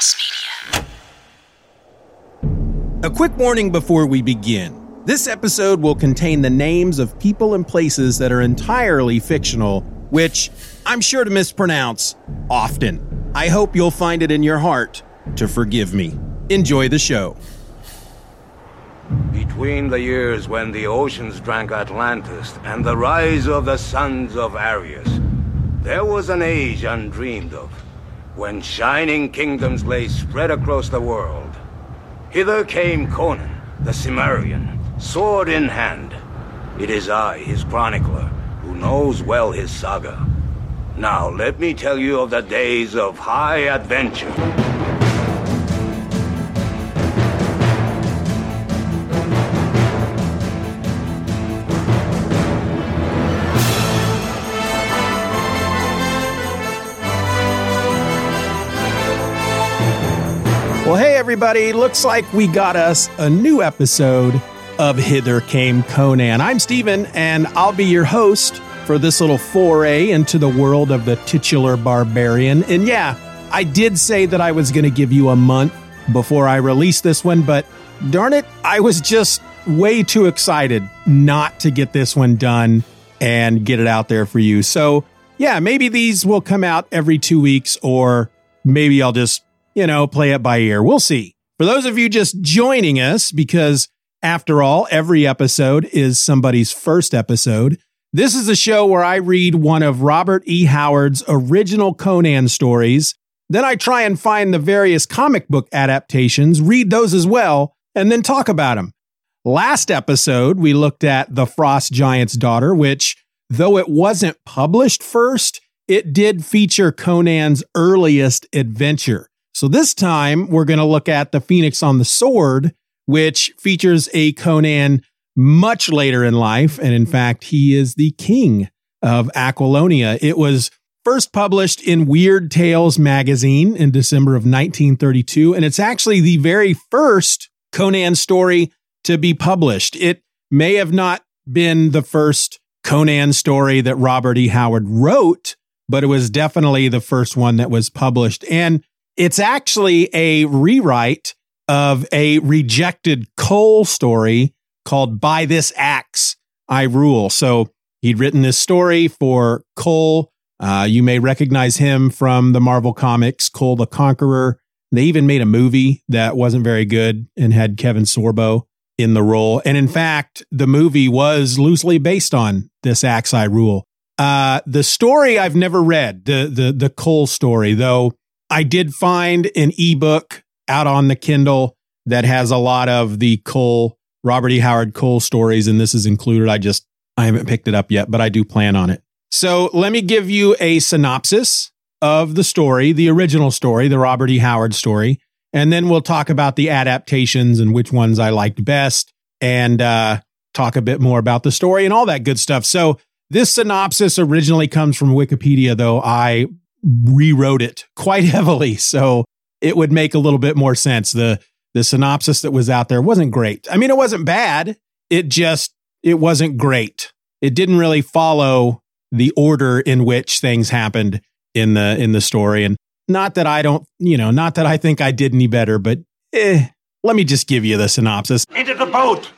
Media. A quick warning before we begin. This episode will contain the names of people and places that are entirely fictional, which I'm sure to mispronounce often. I hope you'll find it in your heart to forgive me. Enjoy the show. Between the years when the oceans drank Atlantis and the rise of the sons of Aryas, there was an age undreamed of, when shining kingdoms lay spread across the world. Hither came Conan, the Cimmerian, sword in hand. It is I, his chronicler, who knows well his saga. Now let me tell you of the days of high adventure. Everybody. Looks like we got us a new episode of Hither Came Conan. I'm Steven, and I'll be your host for this little foray into the world of the titular barbarian. And yeah, I did say that I was going to give you a month before I release this one, but darn it, I was just way too excited not to get this one done and get it out there for you. So, yeah, maybe these will come out every two weeks, or maybe I'll just you know, play it by ear. We'll see. For those of you just joining us, because after all, every episode is somebody's first episode. This is a show where I read one of Robert E. Howard's original Conan stories. Then I try and find the various comic book adaptations, read those as well, and then talk about them. Last episode, we looked at The Frost Giant's Daughter, which, though it wasn't published first, it did feature Conan's earliest adventure. So this time we're going to look at the Phoenix on the Sword, which features a Conan much later in life. And in fact, he is the king of Aquilonia. It was first published in Weird Tales magazine in December of 1932. And it's actually the very first Conan story to be published. It may have not been the first Conan story that Robert E. Howard wrote, but it was definitely the first one that was published. And it's actually a rewrite of a rejected Kull story called By This Axe I Rule. So he'd written this story for Kull. Uh, you may recognize him from the Marvel Comics, Kull the Conqueror. They even made a movie that wasn't very good and had Kevin Sorbo in the role. And in fact, the movie was loosely based on this Axe I Rule. Uh, the story I've never read, the the the Kull story, though I did find an ebook out on the Kindle that has a lot of the Kull, Robert E. Howard Kull stories, and this is included. I just, I haven't picked it up yet, but I do plan on it. So let me give you a synopsis of the story, the original story, the Robert E. Howard story, and then we'll talk about the adaptations and which ones I liked best and uh, talk a bit more about the story and all that good stuff. So this synopsis originally comes from Wikipedia, though I rewrote it quite heavily. So it would make a little bit more sense. The the synopsis that was out there wasn't great. I mean, it wasn't bad. It just it wasn't great. It didn't really follow the order in which things happened in the in the story. And not that I don't, you know, not that I think I did any better, but eh, let me just give you the synopsis. Into the boat!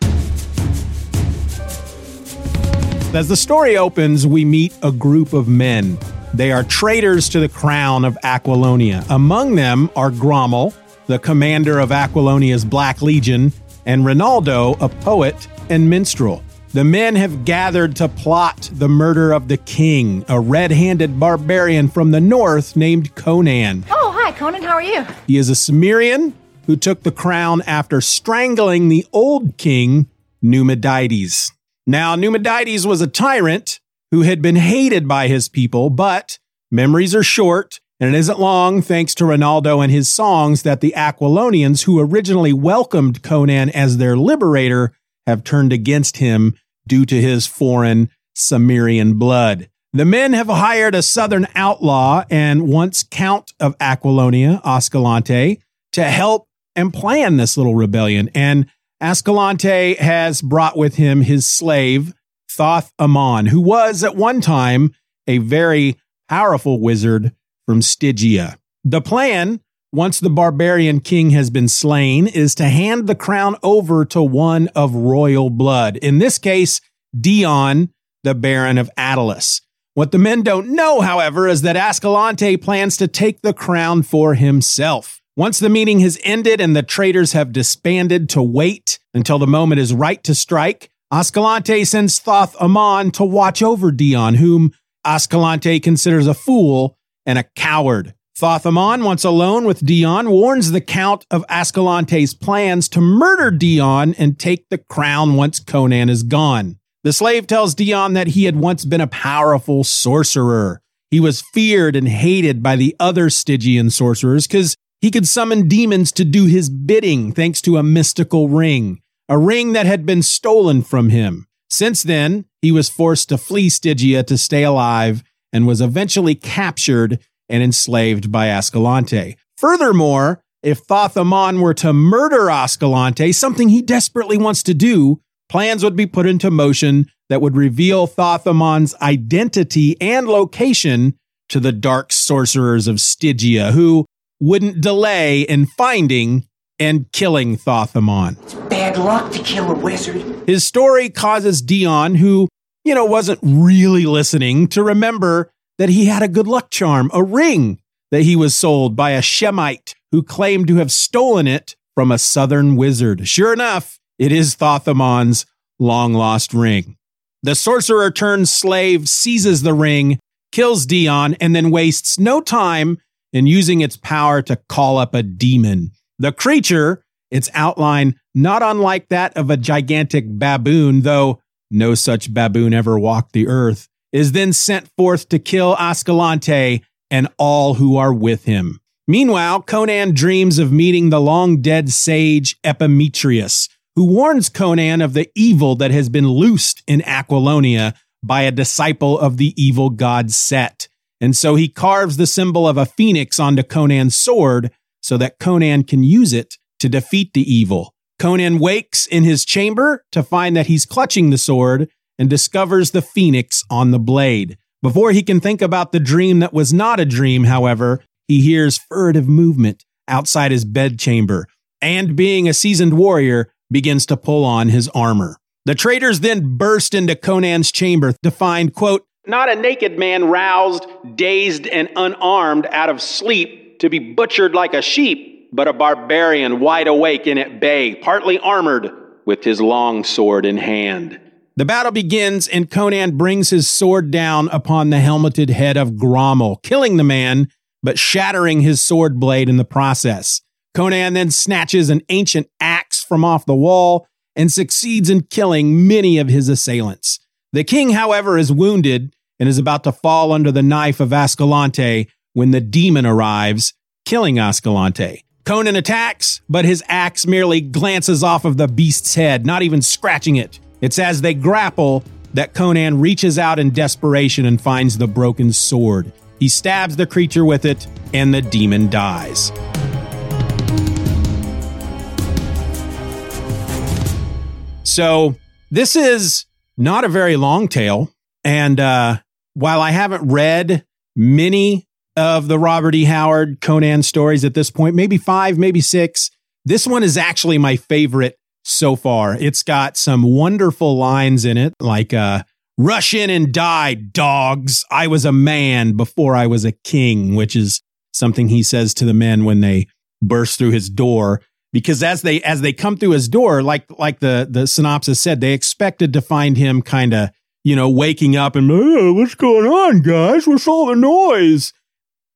As the story opens, we meet a group of men they are traitors to the crown of Aquilonia. Among them are Gromel, the commander of Aquilonia's Black Legion, and Rinaldo, a poet and minstrel. The men have gathered to plot the murder of the king, a red handed barbarian from the north named Conan. Oh, hi, Conan. How are you? He is a Cimmerian who took the crown after strangling the old king, Numedides. Now, Numedides was a tyrant who had been hated by his people, but memories are short, and it isn't long, thanks to Ronaldo and his songs, that the Aquilonians, who originally welcomed Conan as their liberator, have turned against him due to his foreign Cimmerian blood. The men have hired a southern outlaw and once count of Aquilonia, Ascalante, to help and plan this little rebellion. And Ascalante has brought with him his slave, Thoth Amon, who was at one time a very powerful wizard from Stygia. The plan once the barbarian king has been slain, is to hand the crown over to one of royal blood. In this case, Dion, the Baron of Attalus. What the men don't know, however, is that Ascalante plans to take the crown for himself. Once the meeting has ended and the traitors have disbanded to wait until the moment is right to strike, Ascalante sends Thoth Amon to watch over Dion, whom Ascalante considers a fool and a coward. Thoth Amon, once alone with Dion, warns the Count of Ascalante's plans to murder Dion and take the crown once Conan is gone. The slave tells Dion that he had once been a powerful sorcerer. He was feared and hated by the other Stygian sorcerers because he could summon demons to do his bidding thanks to a mystical ring, a ring that had been stolen from him. Since then, he was forced to flee Stygia to stay alive and was eventually captured and enslaved by Ascalante. Furthermore, if Thoth Amon were to murder Ascalante, something he desperately wants to do, plans would be put into motion that would reveal Thoth Amon's identity and location to the dark sorcerers of Stygia, who wouldn't delay in finding and killing Thoth Luck to kill a wizard. His story causes Dion, who, you know, wasn't really listening, to remember that he had a good luck charm, a ring that he was sold by a Shemite who claimed to have stolen it from a southern wizard. Sure enough, it is Thoth Amon's long lost ring. The sorcerer turned slave seizes the ring, kills Dion, and then wastes no time in using its power to call up a demon. The creature, its outline not unlike that of a gigantic baboon, though no such baboon ever walked the earth, is then sent forth to kill Ascalante and all who are with him. Meanwhile, Conan dreams of meeting the long dead sage Epimetheus, who warns Conan of the evil that has been loosed in Aquilonia by a disciple of the evil god Set. And so he carves the symbol of a phoenix onto Conan's sword so that Conan can use it to defeat the evil. Conan wakes in his chamber to find that he's clutching the sword and discovers the phoenix on the blade. Before he can think about the dream that was not a dream, however, he hears furtive movement outside his bedchamber and, being a seasoned warrior, begins to pull on his armor. The traitors then burst into Conan's chamber to find, quote, not a naked man roused, dazed, and unarmed out of sleep to be butchered like a sheep, but a barbarian wide awake and at bay, partly armored, with his long sword in hand. The battle begins, and Conan brings his sword down upon the helmeted head of Gromel, killing the man, but shattering his sword blade in the process. Conan then snatches an ancient axe from off the wall and succeeds in killing many of his assailants. The king, however, is wounded and is about to fall under the knife of Ascalante when the demon arrives, killing Ascalante. Conan attacks, but his axe merely glances off of the beast's head, not even scratching it. It's as they grapple that Conan reaches out in desperation and finds the broken sword. He stabs the creature with it, and the demon dies. So, this is not a very long tale. And uh, while I haven't read many of the Robert E. Howard Conan stories at this point, maybe five, maybe six, this one is actually my favorite so far. It's got some wonderful lines in it, like uh, rush in and die, dogs. I was a man before I was a king, which is something he says to the men when they burst through his door because as they as they come through his door like like the the synopsis said they expected to find him kind of you know waking up and oh, what's going on guys what's all the noise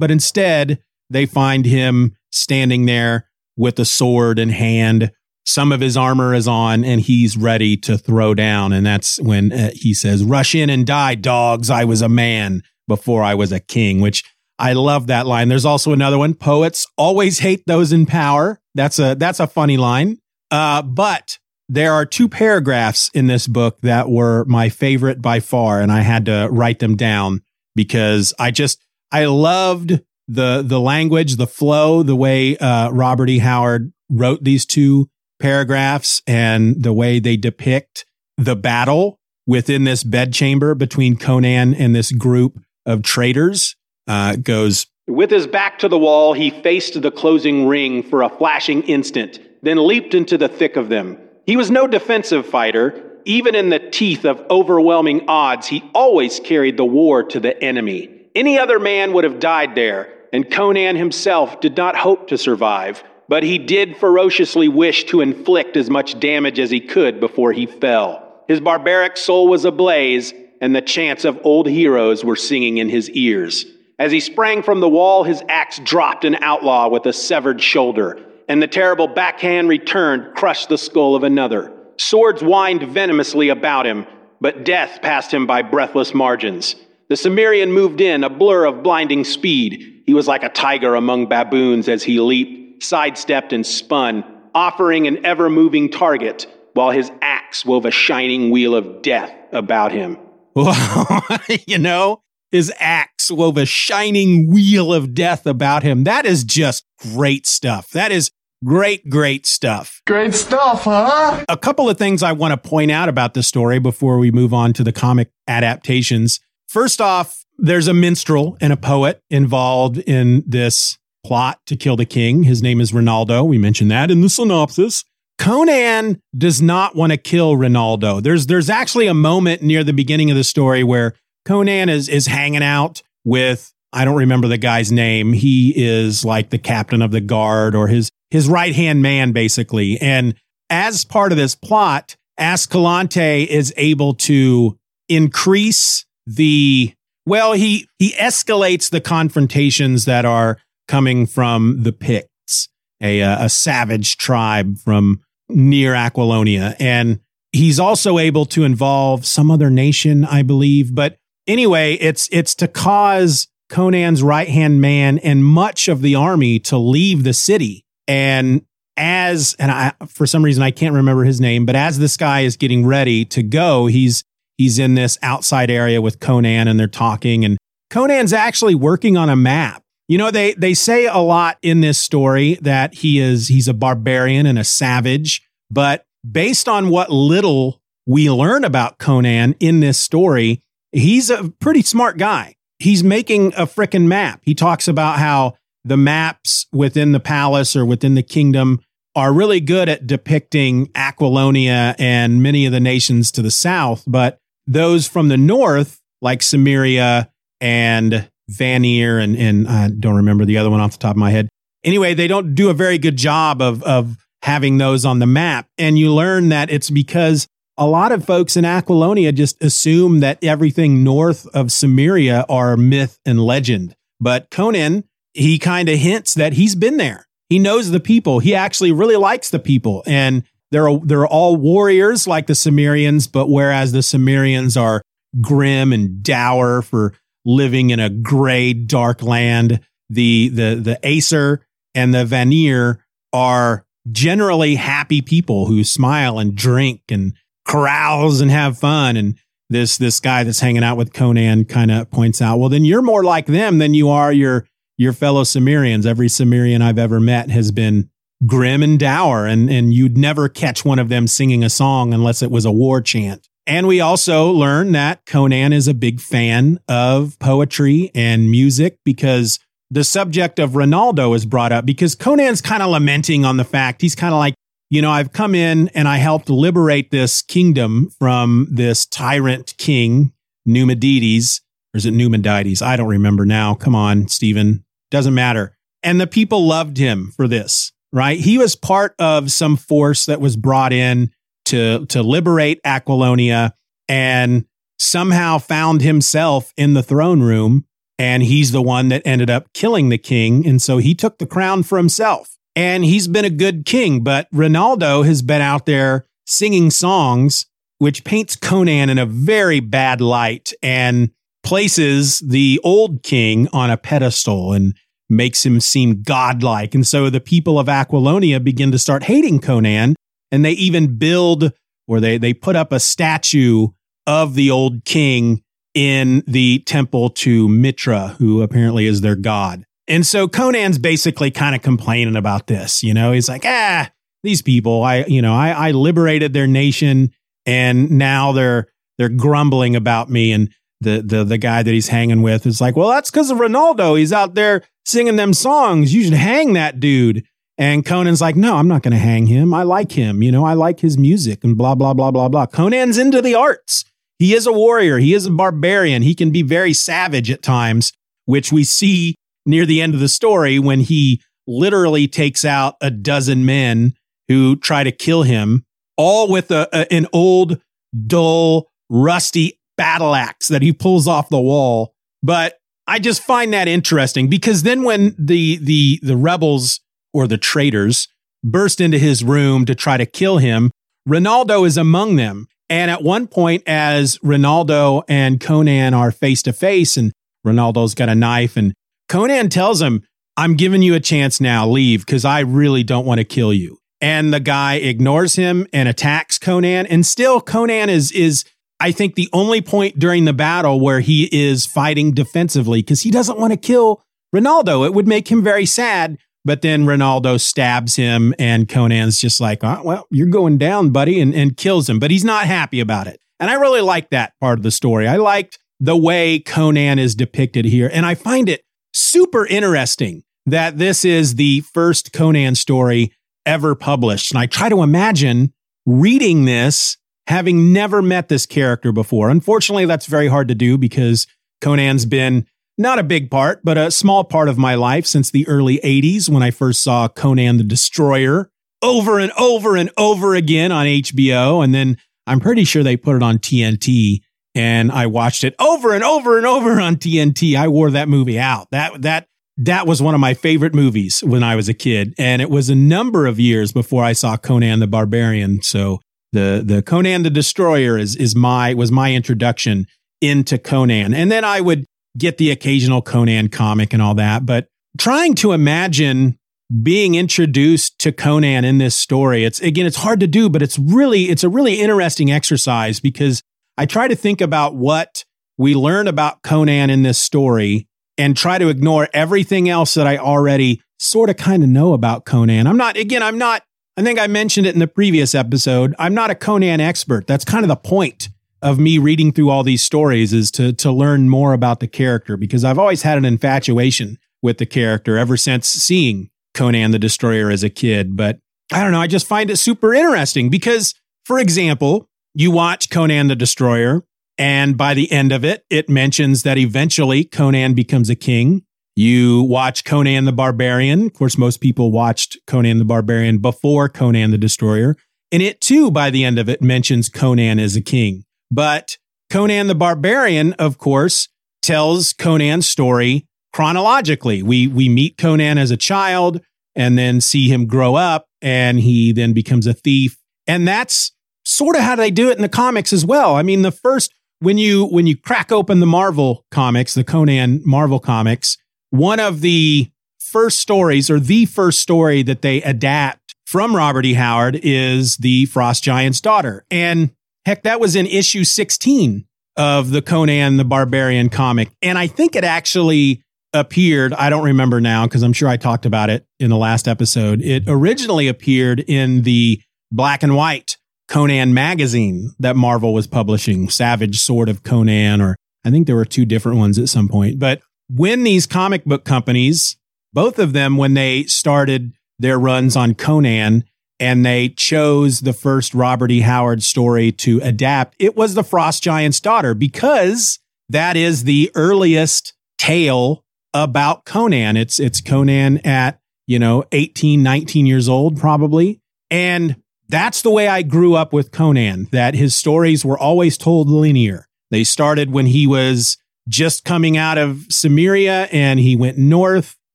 but instead they find him standing there with a sword in hand some of his armor is on and he's ready to throw down and that's when uh, he says rush in and die dogs i was a man before i was a king which I love that line. There's also another one. Poets always hate those in power. That's a that's a funny line. Uh, but there are two paragraphs in this book that were my favorite by far, and I had to write them down because I just I loved the the language, the flow, the way uh, Robert E. Howard wrote these two paragraphs, and the way they depict the battle within this bedchamber between Conan and this group of traitors uh, goes With his back to the wall, he faced the closing ring for a flashing instant, then leaped into the thick of them. He was no defensive fighter. Even in the teeth of overwhelming odds, he always carried the war to the enemy. Any other man would have died there, and Conan himself did not hope to survive, but he did ferociously wish to inflict as much damage as he could before he fell. His barbaric soul was ablaze, and the chants of old heroes were singing in his ears. As he sprang from the wall, his axe dropped an outlaw with a severed shoulder, and the terrible backhand returned, crushed the skull of another. Swords whined venomously about him, but death passed him by breathless margins. The Cimmerian moved in, a blur of blinding speed. He was like a tiger among baboons as he leaped, sidestepped, and spun, offering an ever moving target, while his axe wove a shining wheel of death about him. you know, his axe wove a shining wheel of death about him. That is just great stuff. That is Great, great stuff. Great stuff, huh? A couple of things I want to point out about the story before we move on to the comic adaptations. First off, there's a minstrel and a poet involved in this plot to kill the king. His name is Rinaldo. We mentioned that in the synopsis. Conan does not want to kill Rinaldo. There's there's actually a moment near the beginning of the story where Conan is is hanging out with I don't remember the guy's name. He is like the captain of the guard or his his right hand man, basically. And as part of this plot, Ascalante is able to increase the well, he he escalates the confrontations that are coming from the Picts, a uh, a savage tribe from near Aquilonia, and he's also able to involve some other nation, I believe. But anyway, it's it's to cause Conan's right hand man and much of the army to leave the city. And as, and I, for some reason, I can't remember his name, but as this guy is getting ready to go, he's, he's in this outside area with Conan and they're talking and Conan's actually working on a map. You know, they, they say a lot in this story that he is, he's a barbarian and a savage, but based on what little we learn about Conan in this story, he's a pretty smart guy he's making a freaking map. He talks about how the maps within the palace or within the kingdom are really good at depicting Aquilonia and many of the nations to the south, but those from the north, like Cimmeria and Vanir, and, and I don't remember the other one off the top of my head. Anyway, they don't do a very good job of, of having those on the map. And you learn that it's because a lot of folks in Aquilonia just assume that everything north of Cimmeria are myth and legend. But Conan, he kind of hints that he's been there. He knows the people. He actually really likes the people. And they're, they're all warriors like the Cimmerians, but whereas the Cimmerians are grim and dour for living in a gray, dark land, the, the, the Aesir and the Vanir are generally happy people who smile and drink and carouse and have fun. And this this guy that's hanging out with Conan kind of points out, well, then you're more like them than you are your your fellow Cimmerians. Every Cimmerian I've ever met has been grim and dour, and and you'd never catch one of them singing a song unless it was a war chant. And we also learn that Conan is a big fan of poetry and music because the subject of Ronaldo is brought up because Conan's kind of lamenting on the fact he's kind of like, you know, I've come in and I helped liberate this kingdom from this tyrant king, Numedides, or is it Numedides? I don't remember now. Come on, Stephen. Doesn't matter. And the people loved him for this, right? He was part of some force that was brought in to, to liberate Aquilonia and somehow found himself in the throne room. And he's the one that ended up killing the king. And so he took the crown for himself and he's been a good king. But Ronaldo has been out there singing songs, which paints Conan in a very bad light and places the old king on a pedestal and makes him seem godlike. And so the people of Aquilonia begin to start hating Conan, and they even build or they they put up a statue of the old king in the temple to Mitra, who apparently is their god. And so Conan's basically kind of complaining about this. You know, he's like, ah, these people, I, you know, I, I liberated their nation and now they're, they're grumbling about me. And the the the guy that he's hanging with is like, well, that's because of Ronaldo. He's out there singing them songs. You should hang that dude. And Conan's like, no, I'm not going to hang him. I like him. You know, I like his music and blah, blah, blah, blah, blah. Conan's into the arts. He is a warrior. He is a barbarian. He can be very savage at times, which we see near the end of the story when he literally takes out a dozen men who try to kill him, all with a, a, an old, dull, rusty battle axe that he pulls off the wall. But I just find that interesting because then when the the the rebels or the traitors burst into his room to try to kill him. Ronaldo is among them. And at one point, as Ronaldo and Conan are face to face, and Ronaldo's got a knife, and Conan tells him, I'm giving you a chance now, leave, because I really don't want to kill you. And the guy ignores him and attacks Conan. And still, Conan is, is, I think, the only point during the battle where he is fighting defensively because he doesn't want to kill Ronaldo. It would make him very sad but then Ronaldo stabs him, and Conan's just like, oh, well, you're going down, buddy, and, and kills him. But he's not happy about it. And I really like that part of the story. I liked the way Conan is depicted here. And I find it super interesting that this is the first Conan story ever published. And I try to imagine reading this having never met this character before. Unfortunately, that's very hard to do because Conan's been not a big part, but a small part of my life since the early 80s when I first saw Conan the Destroyer over and over and over again on HBO. And then I'm pretty sure they put it on TNT and I watched it over and over and over on TNT. I wore that movie out. That, that, that was one of my favorite movies when I was a kid. And it was a number of years before I saw Conan the Barbarian. So the, the Conan the Destroyer is, is my, was my introduction into Conan. And then I would get the occasional Conan comic and all that, but trying to imagine being introduced to Conan in this story, it's again, it's hard to do, but it's really, it's a really interesting exercise because I try to think about what we learn about Conan in this story and try to ignore everything else that I already sort of kind of know about Conan. I'm not, again, I'm not, I think I mentioned it in the previous episode. I'm not a Conan expert. That's kind of the point of me reading through all these stories is to to learn more about the character because I've always had an infatuation with the character ever since seeing Conan the Destroyer as a kid. But I don't know, I just find it super interesting because, for example, you watch Conan the Destroyer, and by the end of it, it mentions that eventually Conan becomes a king. You watch Conan the Barbarian. Of course, most people watched Conan the Barbarian before Conan the Destroyer. And it too, by the end of it, mentions Conan as a king. But Conan the Barbarian, of course, tells Conan's story chronologically. We, we meet Conan as a child and then see him grow up and he then becomes a thief. And that's sort of how they do it in the comics as well. I mean, the first, when you, when you crack open the Marvel comics, the Conan Marvel comics, one of the first stories or the first story that they adapt from Robert E. Howard is the Frost Giant's daughter. And Heck, that was in issue 16 of the Conan the Barbarian comic. And I think it actually appeared, I don't remember now because I'm sure I talked about it in the last episode. It originally appeared in the black and white Conan magazine that Marvel was publishing, Savage Sword of Conan, or I think there were two different ones at some point. But when these comic book companies, both of them, when they started their runs on Conan, and they chose the first Robert E. Howard story to adapt, it was The Frost Giant's Daughter because that is the earliest tale about Conan. It's it's Conan at, you know, 18, 19 years old probably. And that's the way I grew up with Conan, that his stories were always told linear. They started when he was just coming out of Cimmeria and he went north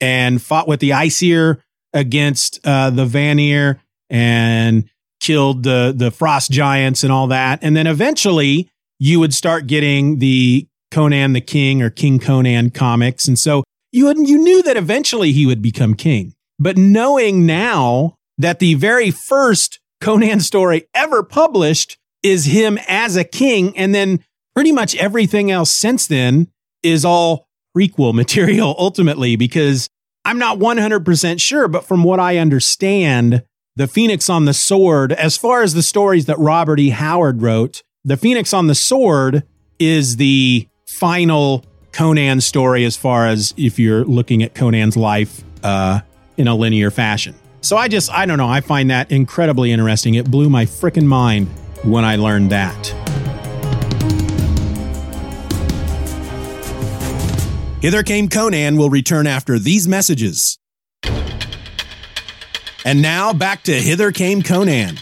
and fought with the Aesir against uh, the Vanir and killed the the frost giants and all that. And then eventually you would start getting the Conan the King or King Conan comics. And so you had, you knew that eventually he would become king. But knowing now that the very first Conan story ever published is him as a king and then pretty much everything else since then is all prequel material ultimately because I'm not 100% sure but from what I understand the Phoenix on the Sword, as far as the stories that Robert E. Howard wrote, the Phoenix on the Sword is the final Conan story as far as if you're looking at Conan's life uh, in a linear fashion. So I just, I don't know, I find that incredibly interesting. It blew my freaking mind when I learned that. Hither Came Conan will return after these messages. And now back to Hither Came Conan.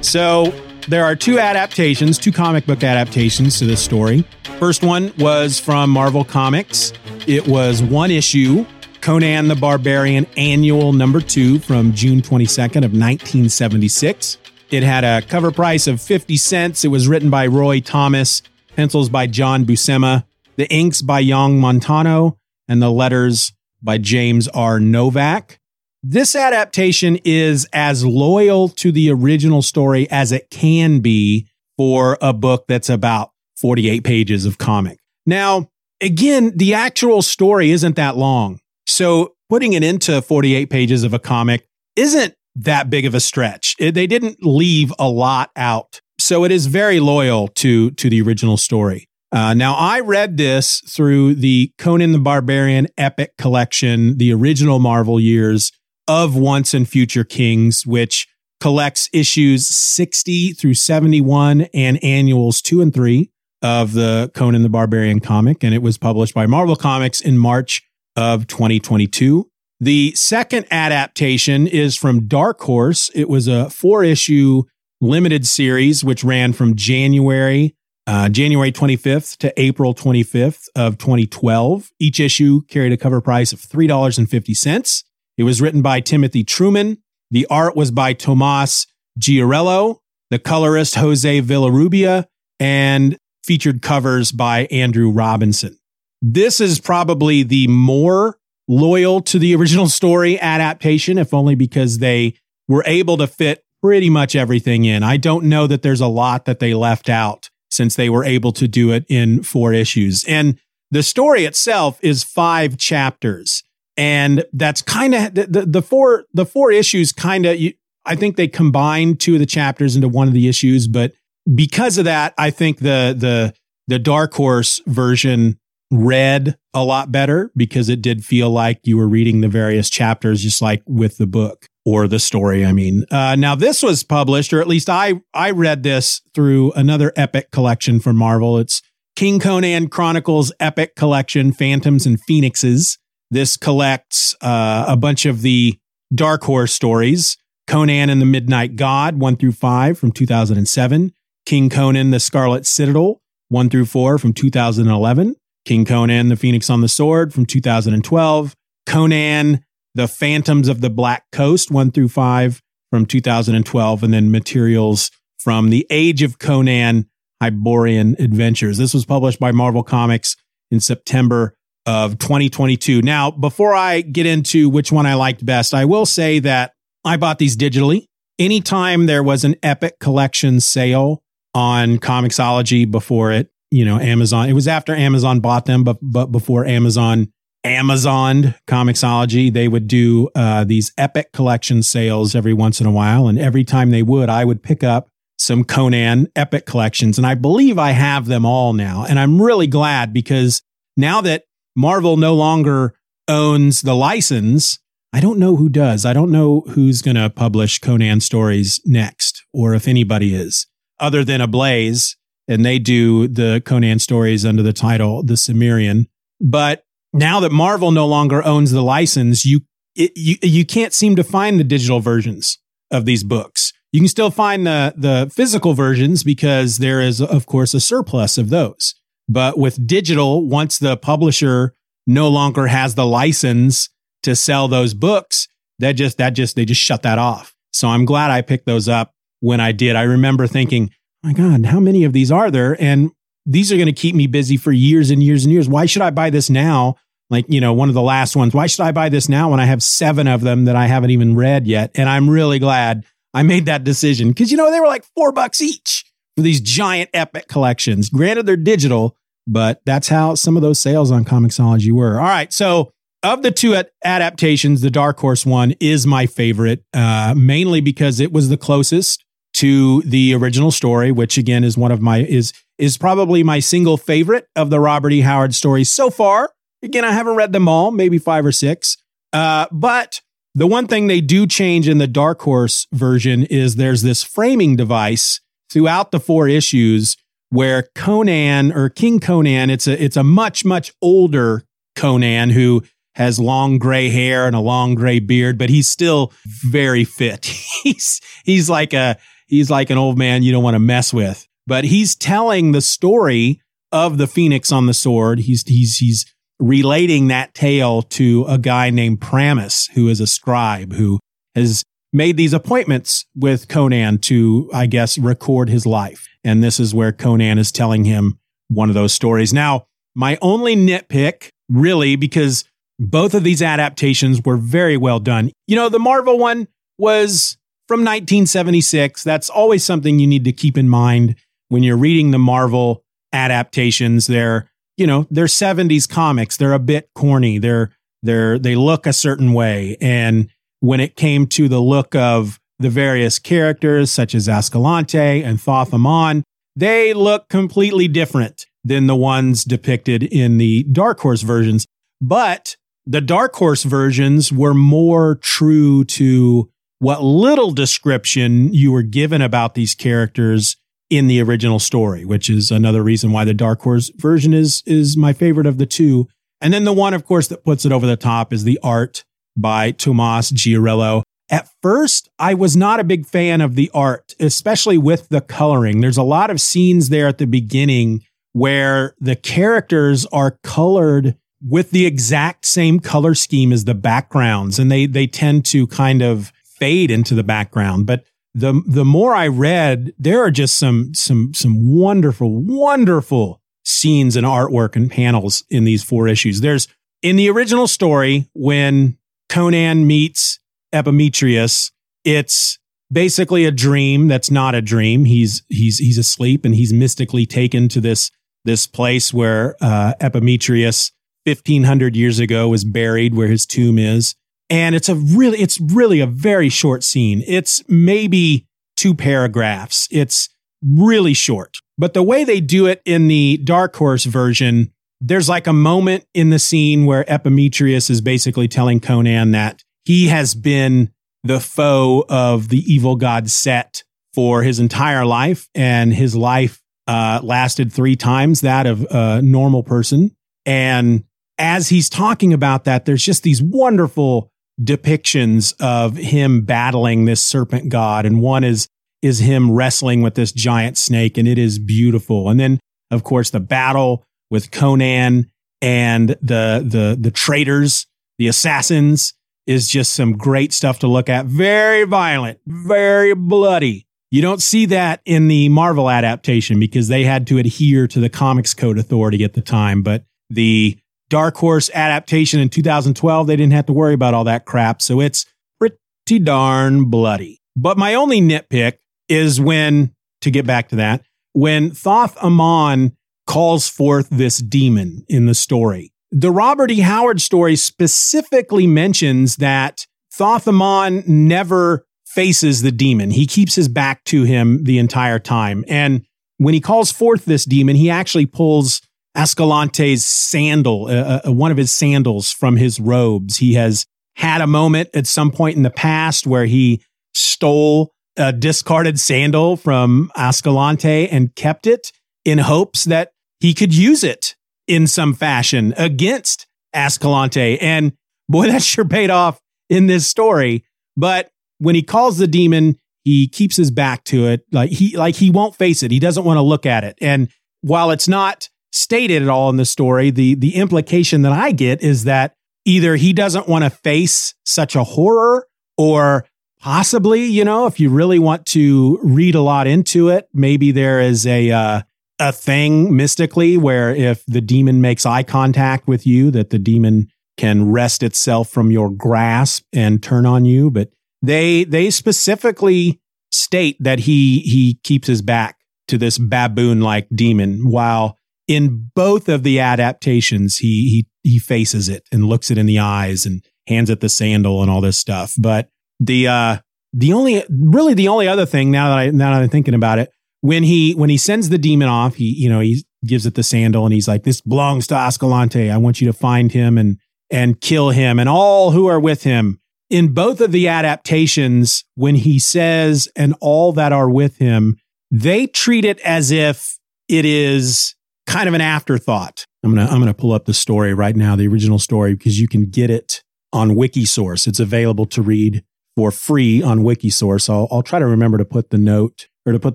So there are two adaptations, two comic book adaptations to this story. First one was from Marvel Comics. It was one issue, Conan the Barbarian Annual Number Two from June 22nd of 1976. It had a cover price of 50 cents. It was written by Roy Thomas, pencils by John Buscema, the inks by Yong Montano, and the letters by James R. Novak. This adaptation is as loyal to the original story as it can be for a book that's about 48 pages of comic. Now, again, the actual story isn't that long. So putting it into 48 pages of a comic isn't that big of a stretch. It, they didn't leave a lot out. So it is very loyal to, to the original story. Uh, now, I read this through the Conan the Barbarian Epic Collection, the original Marvel years of Once and Future Kings, which collects issues 60 through 71 and annuals two and three of the Conan the Barbarian comic. And it was published by Marvel Comics in March of 2022. The second adaptation is from Dark Horse. It was a four issue limited series, which ran from January uh, January 25th to April 25th of 2012. Each issue carried a cover price of $3.50. It was written by Timothy Truman. The art was by Tomas Giorello, the colorist Jose Villarrubia, and featured covers by Andrew Robinson. This is probably the more loyal to the original story adaptation, if only because they were able to fit pretty much everything in. I don't know that there's a lot that they left out since they were able to do it in four issues. And the story itself is five chapters. And that's kind of the, the, the, four, the four issues kind of, I think they combined two of the chapters into one of the issues. But because of that, I think the, the, the Dark Horse version read a lot better because it did feel like you were reading the various chapters, just like with the book or the story. I mean, uh, now this was published, or at least I I read this through another epic collection from Marvel. It's King Conan Chronicles Epic Collection: Phantoms and Phoenixes. This collects uh, a bunch of the Dark Horse stories. Conan and the Midnight God, one through five from 2007. King Conan, the Scarlet Citadel, one through four from 2011. King Conan, the Phoenix on the Sword from 2012. Conan, the Phantoms of the Black Coast, one through five from 2012, and then materials from the Age of Conan Hyborian Adventures. This was published by Marvel Comics in September of 2022. Now, before I get into which one I liked best, I will say that I bought these digitally. Anytime there was an Epic Collection sale on Comixology before it, you know, Amazon, it was after Amazon bought them, but, but before Amazon Amazoned Comixology, they would do uh, these epic collection sales every once in a while. And every time they would, I would pick up some Conan epic collections. And I believe I have them all now. And I'm really glad because now that Marvel no longer owns the license, I don't know who does. I don't know who's going to publish Conan stories next or if anybody is other than Ablaze. And they do the Conan stories under the title The Cimmerian. But now that Marvel no longer owns the license, you it, you you can't seem to find the digital versions of these books. You can still find the the physical versions because there is of course a surplus of those. But with digital, once the publisher no longer has the license to sell those books, that just that just they just shut that off. So I'm glad I picked those up when I did. I remember thinking, my God, how many of these are there? And these are going to keep me busy for years and years and years. Why should I buy this now? Like you know one of the last ones. Why should i buy this now when i have seven of them that i haven't even read yet? And i'm really glad i made that decision. Because you know they were like four bucks each for these giant epic collections. Granted they're digital but that's how some of those sales on comixology were. All right so of the two adaptations the dark horse one is my favorite uh, mainly because it was the closest to the original story, which again is one of my is is probably my single favorite of the Robert E. Howard stories so far. Again, I haven't read them all, maybe five or six. Uh, but the one thing they do change in the Dark Horse version is there's this framing device throughout the four issues where Conan or King Conan, it's a it's a much much older Conan who has long gray hair and a long gray beard, but he's still very fit. he's he's like a he's like an old man you don't want to mess with. But he's telling the story of the Phoenix on the sword. He's he's he's relating that tale to a guy named Pramus, who is a scribe who has made these appointments with Conan to, I guess, record his life. And this is where Conan is telling him one of those stories. Now, my only nitpick, really, because both of these adaptations were very well done. You know, the Marvel one was from 1976. That's always something you need to keep in mind when you're reading the Marvel adaptations. They're, you know, they're 70s comics. They're a bit corny. They're, they're, they look a certain way. And when it came to the look of the various characters, such as Ascalante and Thoth Amon, they look completely different than the ones depicted in the Dark Horse versions. But the Dark Horse versions were more true to what little description you were given about these characters in the original story, which is another reason why the Dark Horse version is is my favorite of the two. And then the one, of course, that puts it over the top is the art by Tomas Giorello. At first, I was not a big fan of the art, especially with the coloring. There's a lot of scenes there at the beginning where the characters are colored with the exact same color scheme as the backgrounds and they they tend to kind of fade into the background. But the the more i read there are just some some some wonderful wonderful scenes and artwork and panels in these four issues. There's in the original story when conan meets epimetheus it's basically a dream that's not a dream. He's he's he's asleep and he's mystically taken to this this place where uh, epimetheus 1500 years ago was buried where his tomb is. And it's a really, it's really a very short scene. It's maybe two paragraphs. It's really short. But the way they do it in the Dark Horse version, there's like a moment in the scene where Epimetheus is basically telling Conan that he has been the foe of the evil god Set for his entire life, and his life uh, lasted three times that of a normal person. And as he's talking about that, there's just these wonderful depictions of him battling this serpent god. And one is, is him wrestling with this giant snake. And it is beautiful. And then, of course, the battle with Conan and the, the, the traitors, the assassins is just some great stuff to look at. Very violent, very bloody. You don't see that in the Marvel adaptation because they had to adhere to the Comics Code Authority at the time. But the Dark Horse adaptation in 2012, they didn't have to worry about all that crap. So it's pretty darn bloody. But my only nitpick is when, to get back to that, when Thoth Amon calls forth this demon in the story. The Robert E. Howard story specifically mentions that Thoth Amon never faces the demon. He keeps his back to him the entire time. And when he calls forth this demon, he actually pulls Ascalante's sandal, uh, uh, one of his sandals from his robes. He has had a moment at some point in the past where he stole a discarded sandal from Ascalante and kept it in hopes that he could use it in some fashion against Ascalante. And boy, that sure paid off in this story. But when he calls the demon, he keeps his back to it. Like he, like he won't face it. He doesn't want to look at it. And while it's not stated at all in the story, the the implication that I get is that either he doesn't want to face such a horror or possibly, you know, if you really want to read a lot into it, maybe there is a uh, a thing mystically where if the demon makes eye contact with you that the demon can wrest itself from your grasp and turn on you, but they they specifically state that he he keeps his back to this baboon like demon while in both of the adaptations, he he he faces it and looks it in the eyes and hands it the sandal and all this stuff. But the uh the only, really the only other thing now that I, now that I'm thinking about it, when he, when he sends the demon off, he, you know, he gives it the sandal and he's like, this belongs to Ascalante. I want you to find him and, and kill him and all who are with him. In both of the adaptations, when he says, and all that are with him, they treat it as if it is kind of an afterthought. I'm to I'm to pull up the story right now, the original story because you can get it on Wikisource. It's available to read for free on Wikisource. I'll I'll try to remember to put the note or to put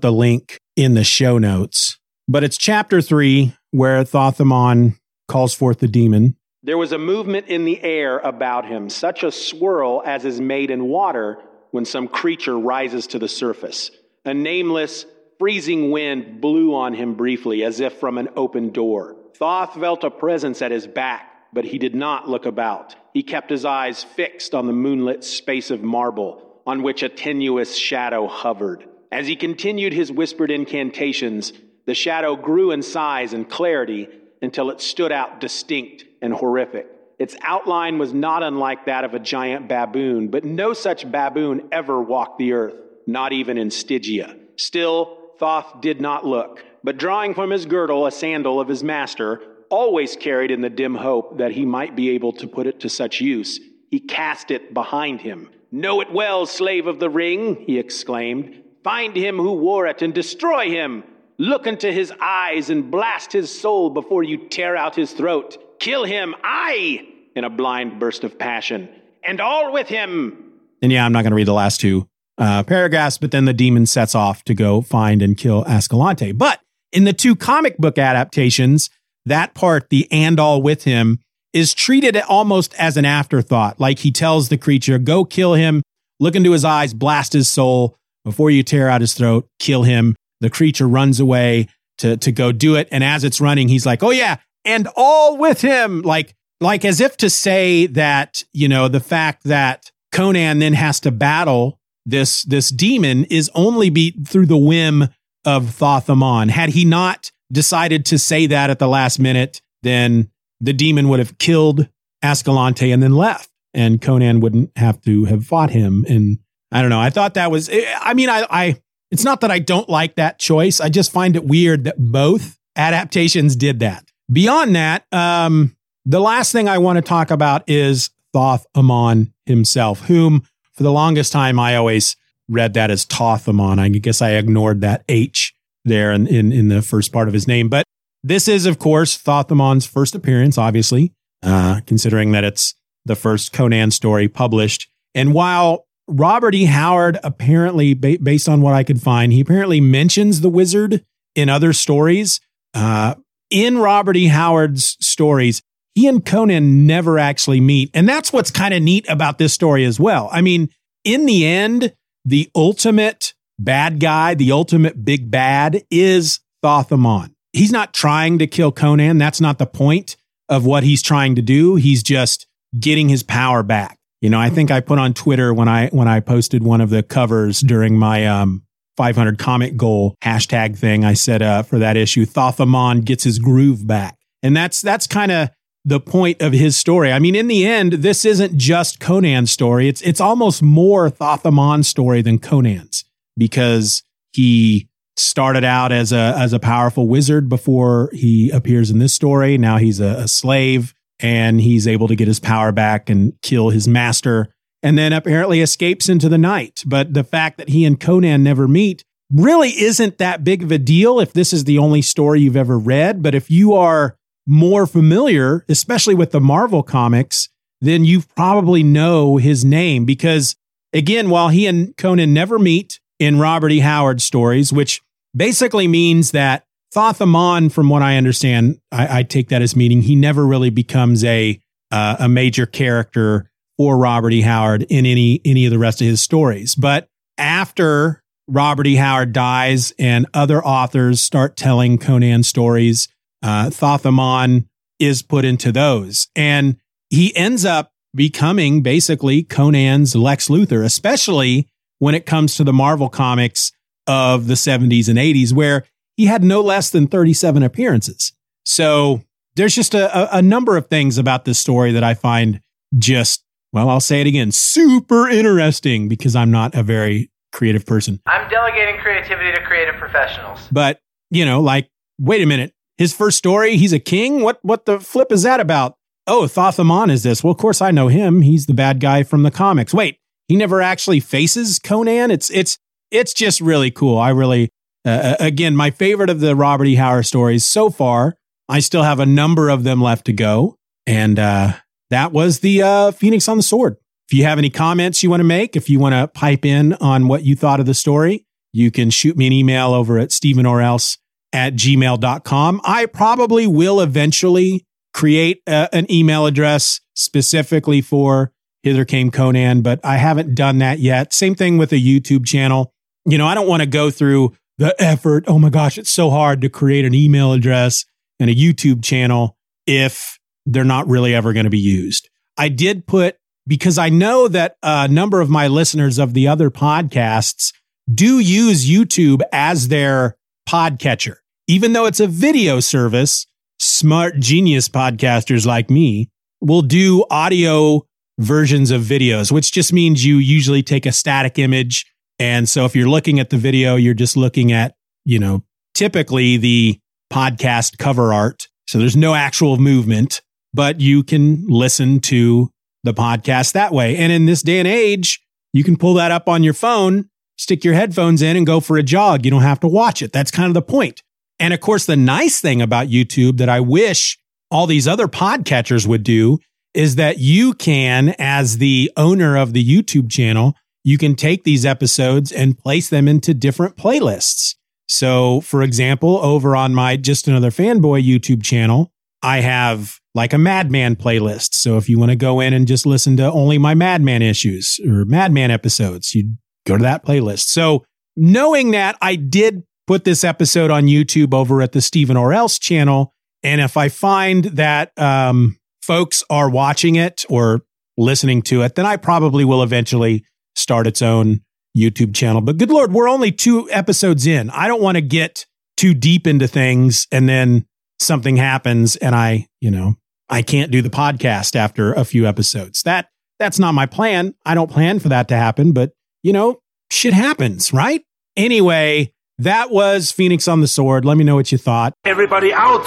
the link in the show notes. But it's chapter 3 where Thoth-Amon calls forth the demon. There was a movement in the air about him, such a swirl as is made in water when some creature rises to the surface. A nameless freezing wind blew on him briefly, as if from an open door. Thoth felt a presence at his back, but he did not look about. He kept his eyes fixed on the moonlit space of marble, on which a tenuous shadow hovered. As he continued his whispered incantations, the shadow grew in size and clarity until it stood out distinct and horrific. Its outline was not unlike that of a giant baboon, but no such baboon ever walked the earth, not even in Stygia. Still, Thoth did not look, but drawing from his girdle a sandal of his master, always carried in the dim hope that he might be able to put it to such use, he cast it behind him. Know it well, slave of the ring, he exclaimed. Find him who wore it and destroy him. Look into his eyes and blast his soul before you tear out his throat. Kill him, I, in a blind burst of passion, and all with him. And yeah, I'm not going to read the last two uh, paragraphs, but then the demon sets off to go find and kill Ascalante. But in the two comic book adaptations, that part, the and all with him, is treated almost as an afterthought. Like he tells the creature, go kill him, look into his eyes, blast his soul. Before you tear out his throat, kill him. The creature runs away to, to go do it. And as it's running, he's like, oh yeah, and all with him. Like, like as if to say that, you know, the fact that Conan then has to battle this this demon is only beat through the whim of Thoth-Amon. Had he not decided to say that at the last minute, then the demon would have killed Ascalante and then left, and Conan wouldn't have to have fought him. And I don't know. I thought that was. I mean, I, I. It's not that I don't like that choice. I just find it weird that both adaptations did that. Beyond that, um, the last thing I want to talk about is Thoth-Amon himself, whom for the longest time, I always read that as Tothamon. I guess I ignored that H there in, in, in the first part of his name. But this is, of course, Thothamon's first appearance, obviously, uh, considering that it's the first Conan story published. And while Robert E. Howard apparently, ba- based on what I could find, he apparently mentions the wizard in other stories. Uh, in Robert E. Howard's stories, he and Conan never actually meet. And that's what's kind of neat about this story as well. I mean, in the end, the ultimate bad guy, the ultimate big bad is Thoth-Amon. He's not trying to kill Conan. That's not the point of what he's trying to do. He's just getting his power back. You know, I think I put on Twitter when I when I posted one of the covers during my um 500 comic goal hashtag thing. I said uh, for that issue, Thoth-Amon gets his groove back, and that's that's kind of the point of his story. I mean, in the end, this isn't just Conan's story. It's it's almost more Thoth-Amon's story than Conan's because he started out as a as a powerful wizard before he appears in this story. Now he's a, a slave and he's able to get his power back and kill his master and then apparently escapes into the night. But the fact that he and Conan never meet really isn't that big of a deal if this is the only story you've ever read. But if you are more familiar, especially with the Marvel comics, then you probably know his name because, again, while he and Conan never meet in Robert E. Howard stories, which basically means that Thoth-Amon, from what I understand, I, I, take that as meaning he never really becomes a uh, a major character for Robert E. Howard in any any of the rest of his stories. But after Robert E. Howard dies and other authors start telling Conan stories, uh, Thoth-Amon is put into those. And he ends up becoming basically Conan's Lex Luthor, especially when it comes to the Marvel comics of the 70s and 80s, where he had no less than 37 appearances. So there's just a, a number of things about this story that I find just well, I'll say it again, super interesting because I'm not a very creative person. I'm delegating creativity to creative professionals. But, you know, like, wait a minute. His first story, he's a king? What what the flip is that about? Oh, Thoth Amon is this. Well, of course I know him. He's the bad guy from the comics. Wait, he never actually faces Conan? It's it's it's just really cool. I really uh, uh again, my favorite of the Robert E. Howard stories so far. I still have a number of them left to go. And uh that was the uh, Phoenix on the Sword. If you have any comments you want to make, if you want to pipe in on what you thought of the story, you can shoot me an email over at Stephen or else at gmail.com. I probably will eventually create a, an email address specifically for Hither Came Conan, but I haven't done that yet. Same thing with a YouTube channel. You know, I don't want to go through the effort. Oh my gosh, it's so hard to create an email address and a YouTube channel if they're not really ever going to be used. I did put, because I know that a number of my listeners of the other podcasts do use YouTube as their podcatcher. Even though it's a video service, smart genius podcasters like me will do audio versions of videos, which just means you usually take a static image. And so if you're looking at the video, you're just looking at, you know, typically the podcast cover art. So there's no actual movement but you can listen to the podcast that way. And in this day and age, you can pull that up on your phone, stick your headphones in and go for a jog. You don't have to watch it. That's kind of the point. And of course, the nice thing about YouTube that I wish all these other podcatchers would do is that you can, as the owner of the YouTube channel, you can take these episodes and place them into different playlists. So, for example, over on my Just Another Fanboy YouTube channel, I have like a Madman playlist. So if you want to go in and just listen to only my Madman issues or Madman episodes, you go to that playlist. So knowing that I did put this episode on YouTube over at the Stephen or else channel. And if I find that um, folks are watching it or listening to it, then I probably will eventually start its own YouTube channel. But good Lord, we're only two episodes in. I don't want to get too deep into things and then something happens and I, you know, I can't do the podcast after a few episodes. That that's not my plan. I don't plan for that to happen, but you know, shit happens, right? Anyway, that was Phoenix on the Sword. Let me know what you thought. Everybody out.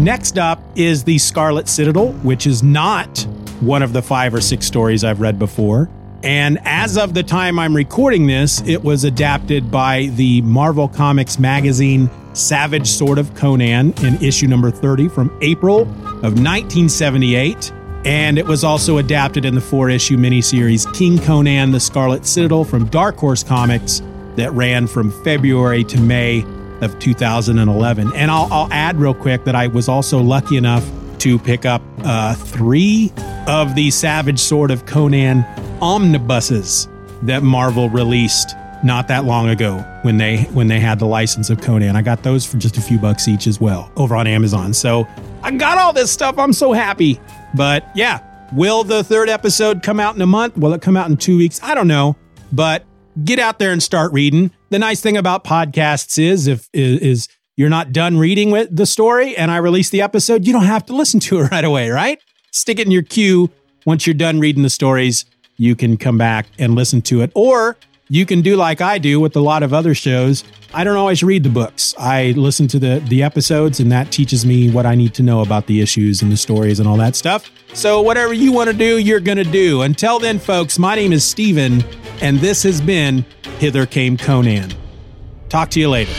Next up is the Scarlet Citadel, which is not one of the five or six stories I've read before. And as of the time I'm recording this, it was adapted by the Marvel Comics magazine Savage Sword of Conan in issue number 30 from April of 1978. And it was also adapted in the four issue miniseries King Conan the Scarlet Citadel from Dark Horse Comics that ran from February to May of 2011. And I'll, I'll add real quick that I was also lucky enough to pick up uh, three of the Savage Sword of Conan omnibuses that Marvel released not that long ago when they when they had the license of Conan. I got those for just a few bucks each as well over on Amazon. So I got all this stuff. I'm so happy. But yeah, will the third episode come out in a month? Will it come out in two weeks? I don't know. But get out there and start reading. The nice thing about podcasts is if is, is you're not done reading with the story and I release the episode, you don't have to listen to it right away, right? Stick it in your queue. Once you're done reading the stories, you can come back and listen to it. Or you can do like I do with a lot of other shows. I don't always read the books. I listen to the the episodes and that teaches me what I need to know about the issues and the stories and all that stuff. So whatever you want to do, you're going to do. Until then folks, my name is Steven and this has been Hither Came Conan. Talk to you later.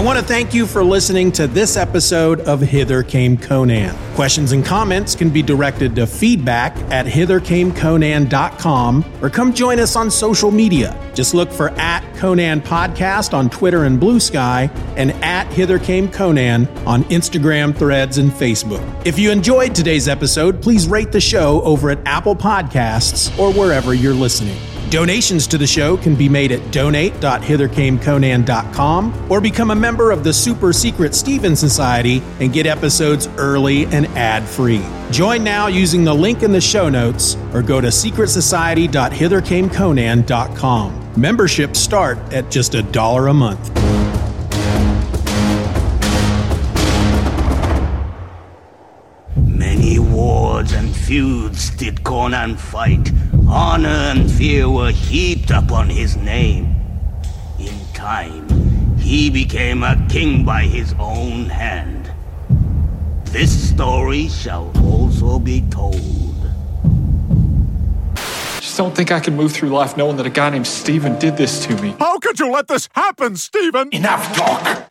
I want to thank you for listening to this episode of Hither Came Conan. Questions and comments can be directed to feedback at hithercameconan.com or come join us on social media. Just look for at Conan Podcast on Twitter and Blue Sky and at Hither Came Conan on Instagram, Threads, and Facebook. If you enjoyed today's episode, please rate the show over at Apple Podcasts or wherever you're listening. Donations to the show can be made at donate.hithercameconan.com or become a member of the super secret Steven Society and get episodes early and ad free. Join now using the link in the show notes or go to secretsociety.hithercameconan.com. Memberships start at just a dollar a month. Many wars and feuds did Conan fight. Honor and fear were heaped upon his name. In time, he became a king by his own hand. This story shall also be told. Just don't think I can move through life knowing that a guy named Steven did this to me. How could you let this happen, Steven? Enough talk!